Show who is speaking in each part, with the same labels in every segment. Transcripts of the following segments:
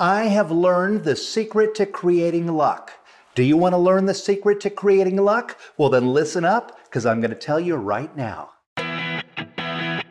Speaker 1: I have learned the secret to creating luck. Do you want to learn the secret to creating luck? Well, then listen up because I'm going to tell you right now.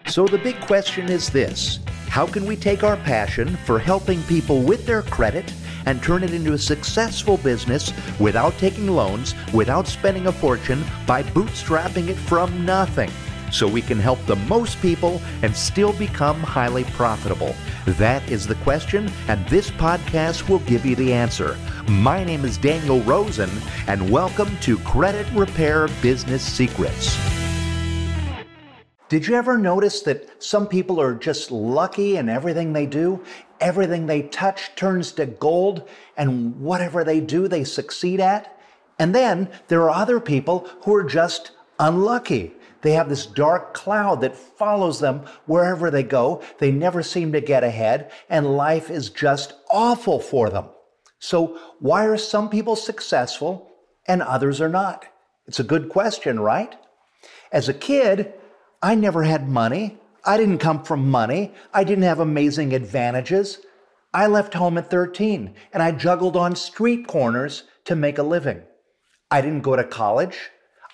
Speaker 1: So, the big question is this How can we take our passion for helping people with their credit and turn it into a successful business without taking loans, without spending a fortune, by bootstrapping it from nothing? So we can help the most people and still become highly profitable? That is the question, and this podcast will give you the answer. My name is Daniel Rosen, and welcome to Credit Repair Business Secrets. Did you ever notice that some people are just lucky in everything they do? Everything they touch turns to gold, and whatever they do, they succeed at? And then there are other people who are just unlucky. They have this dark cloud that follows them wherever they go. They never seem to get ahead, and life is just awful for them. So, why are some people successful and others are not? It's a good question, right? As a kid, I never had money. I didn't come from money. I didn't have amazing advantages. I left home at 13 and I juggled on street corners to make a living. I didn't go to college.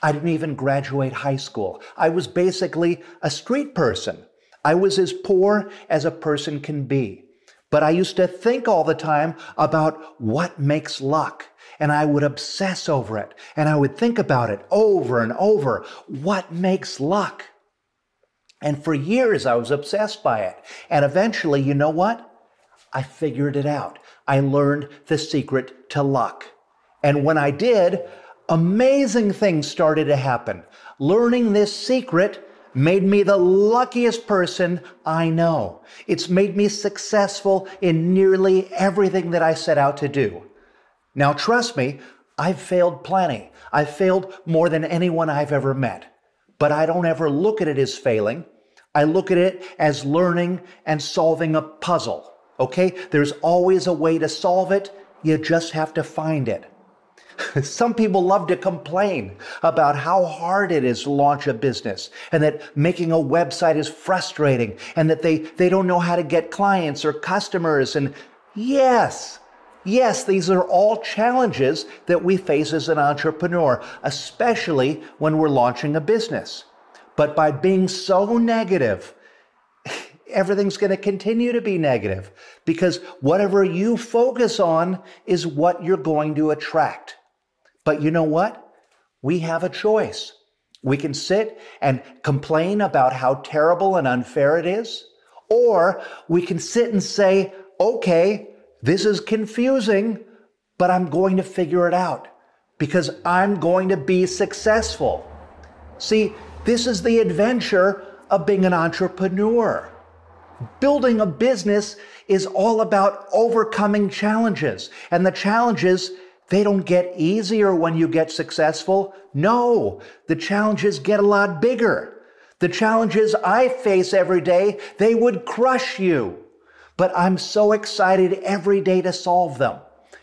Speaker 1: I didn't even graduate high school. I was basically a street person. I was as poor as a person can be. But I used to think all the time about what makes luck. And I would obsess over it. And I would think about it over and over. What makes luck? And for years, I was obsessed by it. And eventually, you know what? I figured it out. I learned the secret to luck. And when I did, amazing things started to happen. Learning this secret made me the luckiest person I know. It's made me successful in nearly everything that I set out to do. Now, trust me, I've failed plenty. I've failed more than anyone I've ever met. But I don't ever look at it as failing. I look at it as learning and solving a puzzle. Okay? There's always a way to solve it. You just have to find it. Some people love to complain about how hard it is to launch a business and that making a website is frustrating and that they, they don't know how to get clients or customers. And yes, yes, these are all challenges that we face as an entrepreneur, especially when we're launching a business. But by being so negative, everything's going to continue to be negative because whatever you focus on is what you're going to attract. But you know what? We have a choice. We can sit and complain about how terrible and unfair it is, or we can sit and say, okay, this is confusing, but I'm going to figure it out because I'm going to be successful. See, this is the adventure of being an entrepreneur. Building a business is all about overcoming challenges, and the challenges they don't get easier when you get successful. No, the challenges get a lot bigger. The challenges I face every day, they would crush you. But I'm so excited every day to solve them.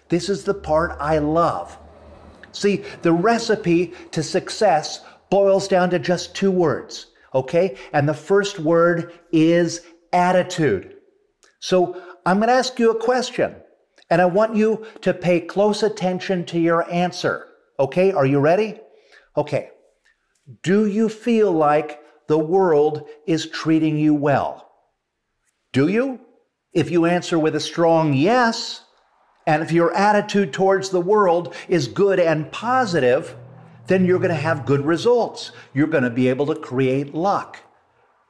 Speaker 1: This is the part I love. See, the recipe to success boils down to just two words, okay? And the first word is attitude. So I'm going to ask you a question. And I want you to pay close attention to your answer. Okay, are you ready? Okay. Do you feel like the world is treating you well? Do you? If you answer with a strong yes, and if your attitude towards the world is good and positive, then you're going to have good results. You're going to be able to create luck.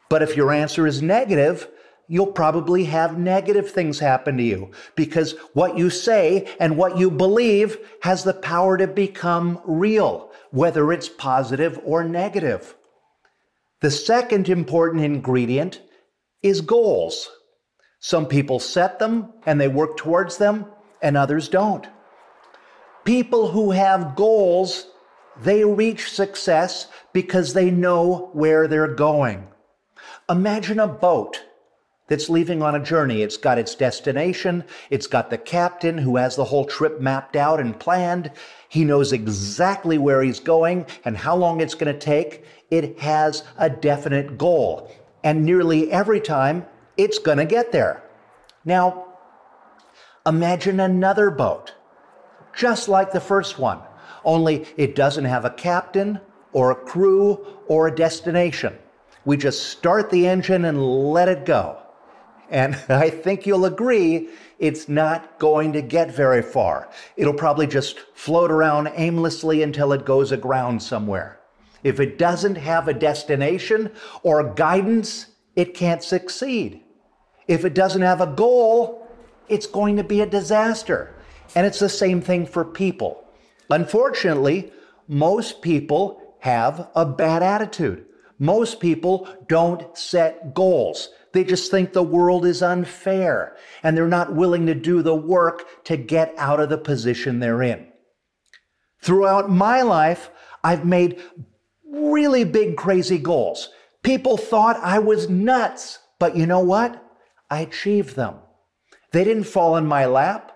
Speaker 1: But if your answer is negative, you'll probably have negative things happen to you because what you say and what you believe has the power to become real, whether it's positive or negative. The second important ingredient is goals. Some people set them and they work towards them, and others don't. People who have goals, they reach success because they know where they're going. Imagine a boat that's leaving on a journey. It's got its destination. It's got the captain who has the whole trip mapped out and planned. He knows exactly where he's going and how long it's going to take. It has a definite goal. And nearly every time, it's going to get there. Now, imagine another boat, just like the first one, only it doesn't have a captain or a crew or a destination. We just start the engine and let it go. And I think you'll agree it's not going to get very far. It'll probably just float around aimlessly until it goes aground somewhere. If it doesn't have a destination or guidance, it can't succeed. If it doesn't have a goal, it's going to be a disaster. And it's the same thing for people. Unfortunately, most people have a bad attitude. Most people don't set goals. They just think the world is unfair and they're not willing to do the work to get out of the position they're in. Throughout my life, I've made really big, crazy goals. People thought I was nuts, but you know what? I achieved them. They didn't fall in my lap.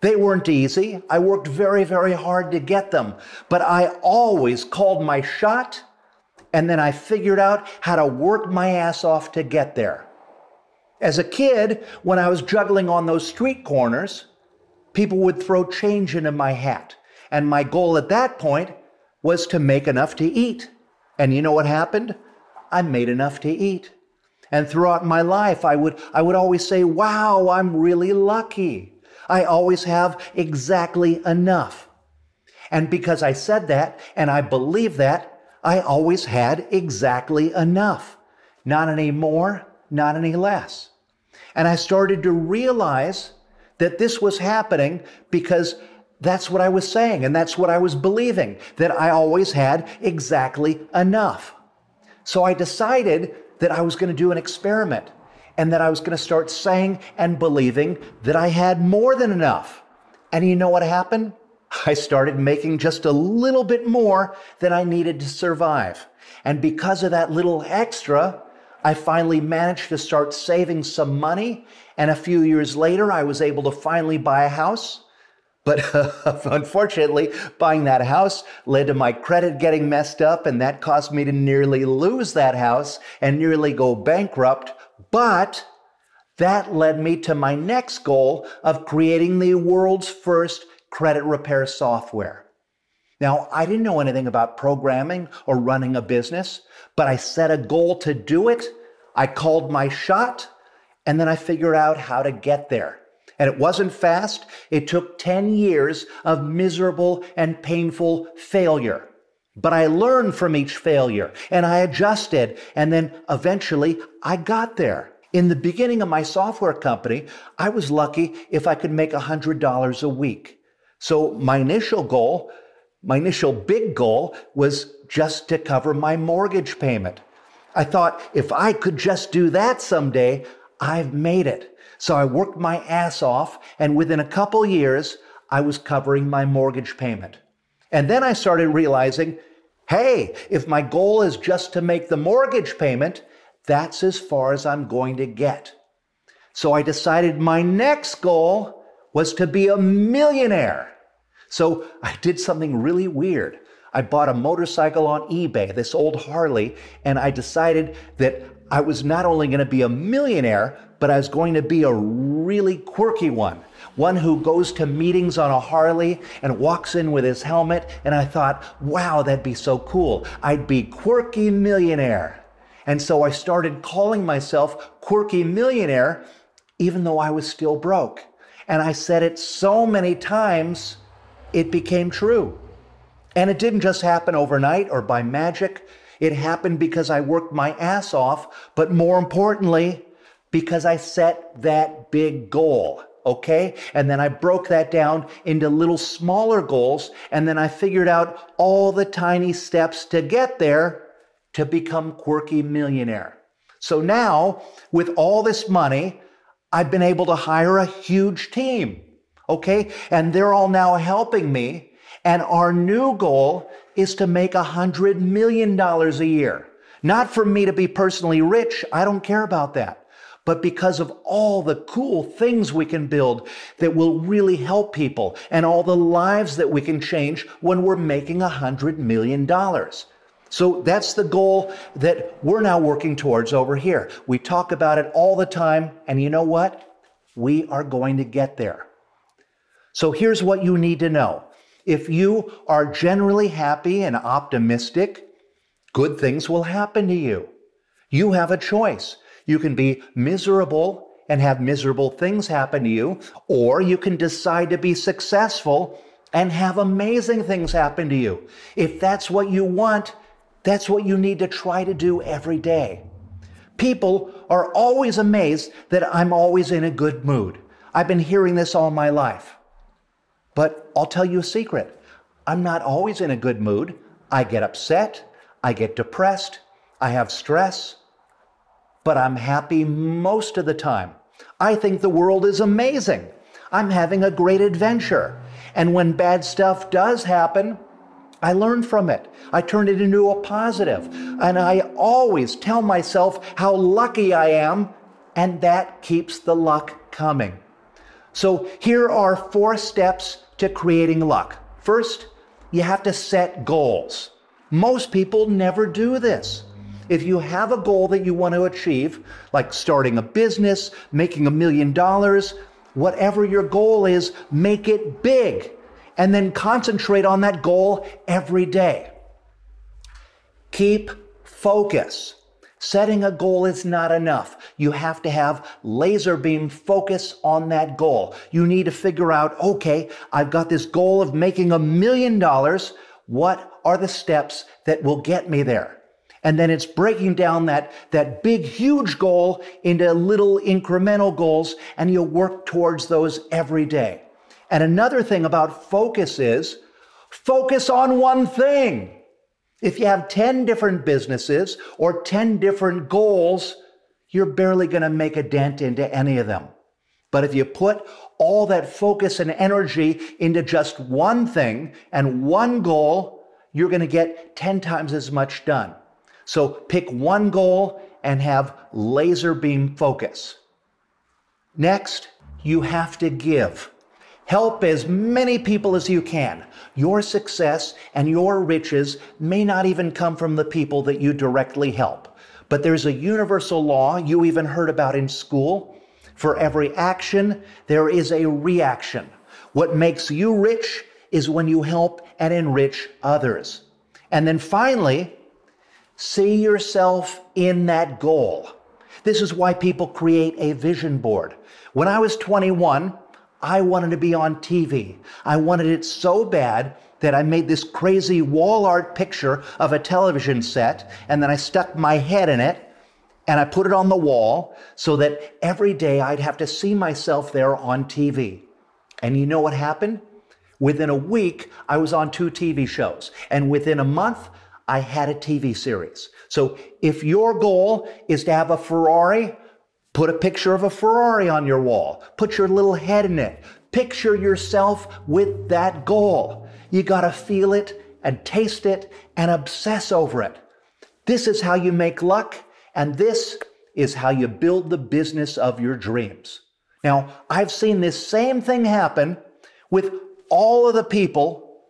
Speaker 1: They weren't easy. I worked very, very hard to get them, but I always called my shot and then I figured out how to work my ass off to get there. As a kid, when I was juggling on those street corners, people would throw change into my hat. And my goal at that point was to make enough to eat. And you know what happened? I made enough to eat. And throughout my life, I would, I would always say, wow, I'm really lucky. I always have exactly enough. And because I said that and I believe that, I always had exactly enough. Not any more, not any less. And I started to realize that this was happening because that's what I was saying and that's what I was believing, that I always had exactly enough. So I decided that I was going to do an experiment and that I was going to start saying and believing that I had more than enough. And you know what happened? I started making just a little bit more than I needed to survive. And because of that little extra, I finally managed to start saving some money. And a few years later, I was able to finally buy a house. But unfortunately, buying that house led to my credit getting messed up, and that caused me to nearly lose that house and nearly go bankrupt. But that led me to my next goal of creating the world's first credit repair software. Now, I didn't know anything about programming or running a business, but I set a goal to do it. I called my shot, and then I figured out how to get there. And it wasn't fast. It took 10 years of miserable and painful failure. But I learned from each failure and I adjusted. And then eventually I got there. In the beginning of my software company, I was lucky if I could make $100 a week. So my initial goal, my initial big goal was just to cover my mortgage payment. I thought if I could just do that someday, I've made it. So I worked my ass off, and within a couple years, I was covering my mortgage payment. And then I started realizing hey, if my goal is just to make the mortgage payment, that's as far as I'm going to get. So I decided my next goal was to be a millionaire. So I did something really weird. I bought a motorcycle on eBay, this old Harley, and I decided that I was not only going to be a millionaire, but I was going to be a really quirky one. One who goes to meetings on a Harley and walks in with his helmet. And I thought, wow, that'd be so cool. I'd be quirky millionaire. And so I started calling myself quirky millionaire, even though I was still broke. And I said it so many times it became true. And it didn't just happen overnight or by magic. It happened because I worked my ass off, but more importantly, because I set that big goal. Okay. And then I broke that down into little smaller goals. And then I figured out all the tiny steps to get there to become quirky millionaire. So now with all this money, I've been able to hire a huge team. Okay. And they're all now helping me. And our new goal is to make a hundred million dollars a year. Not for me to be personally rich. I don't care about that. But because of all the cool things we can build that will really help people and all the lives that we can change when we're making a hundred million dollars. So that's the goal that we're now working towards over here. We talk about it all the time. And you know what? We are going to get there. So here's what you need to know. If you are generally happy and optimistic, good things will happen to you. You have a choice. You can be miserable and have miserable things happen to you, or you can decide to be successful and have amazing things happen to you. If that's what you want, that's what you need to try to do every day. People are always amazed that I'm always in a good mood. I've been hearing this all my life. But I'll tell you a secret I'm not always in a good mood. I get upset, I get depressed, I have stress, but I'm happy most of the time. I think the world is amazing. I'm having a great adventure. And when bad stuff does happen, I learn from it. I turn it into a positive. And I always tell myself how lucky I am, and that keeps the luck coming. So here are four steps to creating luck. First, you have to set goals. Most people never do this. If you have a goal that you want to achieve, like starting a business, making a million dollars, whatever your goal is, make it big and then concentrate on that goal every day. Keep focus. Setting a goal is not enough. You have to have laser beam focus on that goal. You need to figure out, okay, I've got this goal of making a million dollars. What are the steps that will get me there? And then it's breaking down that, that big, huge goal into little incremental goals, and you work towards those every day. And another thing about focus is focus on one thing. If you have 10 different businesses or 10 different goals, you're barely going to make a dent into any of them. But if you put all that focus and energy into just one thing and one goal, you're going to get 10 times as much done. So pick one goal and have laser beam focus. Next, you have to give. Help as many people as you can. Your success and your riches may not even come from the people that you directly help. But there's a universal law you even heard about in school. For every action, there is a reaction. What makes you rich is when you help and enrich others. And then finally, See yourself in that goal. This is why people create a vision board. When I was 21, I wanted to be on TV. I wanted it so bad that I made this crazy wall art picture of a television set, and then I stuck my head in it and I put it on the wall so that every day I'd have to see myself there on TV. And you know what happened? Within a week, I was on two TV shows. And within a month, I had a TV series. So if your goal is to have a Ferrari, put a picture of a Ferrari on your wall. Put your little head in it. Picture yourself with that goal. You got to feel it and taste it and obsess over it. This is how you make luck, and this is how you build the business of your dreams. Now, I've seen this same thing happen with all of the people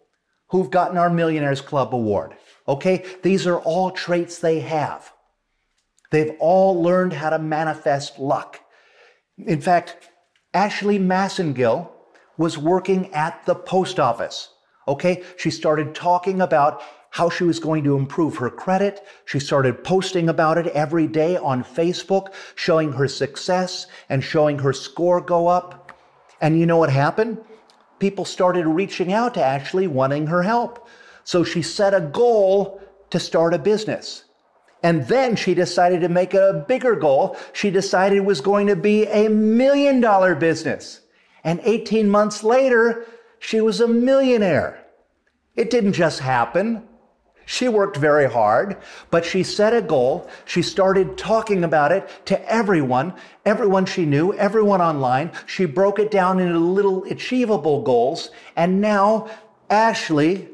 Speaker 1: who've gotten our Millionaires Club award. Okay? These are all traits they have. They've all learned how to manifest luck. In fact, Ashley Massengill was working at the post office. Okay? She started talking about how she was going to improve her credit. She started posting about it every day on Facebook, showing her success and showing her score go up. And you know what happened? People started reaching out to Ashley wanting her help. So she set a goal to start a business. And then she decided to make a bigger goal. She decided it was going to be a million dollar business. And 18 months later, she was a millionaire. It didn't just happen. She worked very hard, but she set a goal. She started talking about it to everyone, everyone she knew, everyone online. She broke it down into little achievable goals. And now Ashley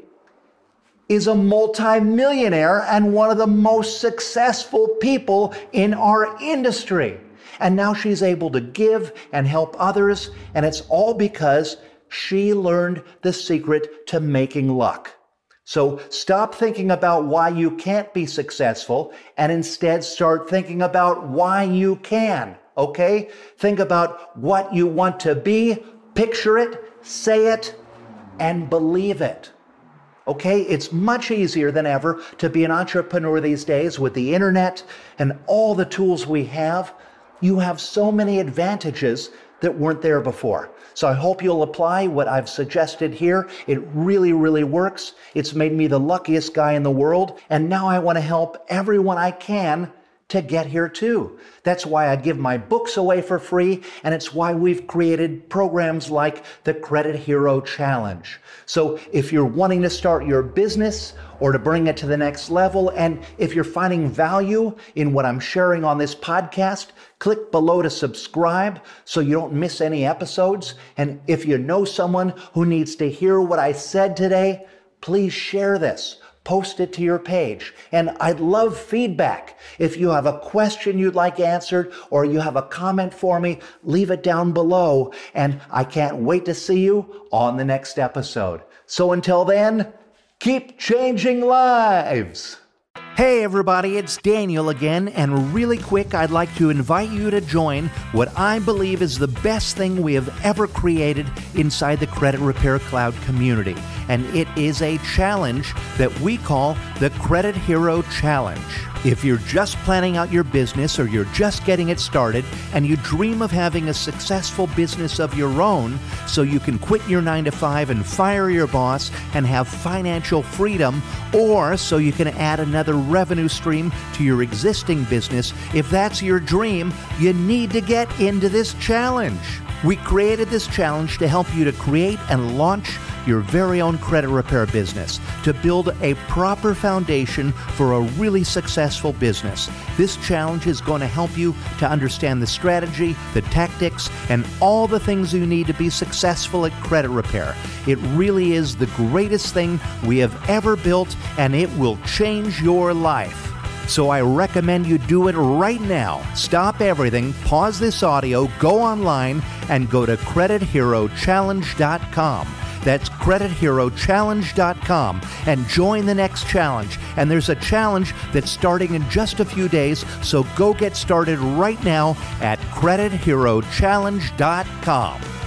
Speaker 1: is a multimillionaire and one of the most successful people in our industry. And now she's able to give and help others. And it's all because she learned the secret to making luck. So stop thinking about why you can't be successful and instead start thinking about why you can. Okay? Think about what you want to be, picture it, say it, and believe it. Okay, it's much easier than ever to be an entrepreneur these days with the internet and all the tools we have. You have so many advantages that weren't there before. So I hope you'll apply what I've suggested here. It really, really works. It's made me the luckiest guy in the world. And now I want to help everyone I can to get here too. That's why I give my books away for free, and it's why we've created programs like the Credit Hero Challenge. So if you're wanting to start your business or to bring it to the next level, and if you're finding value in what I'm sharing on this podcast, click below to subscribe so you don't miss any episodes. And if you know someone who needs to hear what I said today, please share this post it to your page. And I'd love feedback. If you have a question you'd like answered or you have a comment for me, leave it down below. And I can't wait to see you on the next episode. So until then, keep changing lives. Hey everybody, it's Daniel again, and really quick, I'd like to invite you to join what I believe is the best thing we have ever created inside the Credit Repair Cloud community. And it is a challenge that we call the Credit Hero Challenge. If you're just planning out your business or you're just getting it started and you dream of having a successful business of your own so you can quit your 9 to 5 and fire your boss and have financial freedom, or so you can add another revenue stream to your existing business, if that's your dream, you need to get into this challenge. We created this challenge to help you to create and launch your very own credit repair business, to build a proper foundation for a really successful business. This challenge is going to help you to understand the strategy, the tactics, and all the things you need to be successful at credit repair. It really is the greatest thing we have ever built, and it will change your life. So I recommend you do it right now. Stop everything, pause this audio, go online, and go to CreditHeroChallenge.com. That's CreditHeroChallenge.com and join the next challenge. And there's a challenge that's starting in just a few days, so go get started right now at CreditHeroChallenge.com.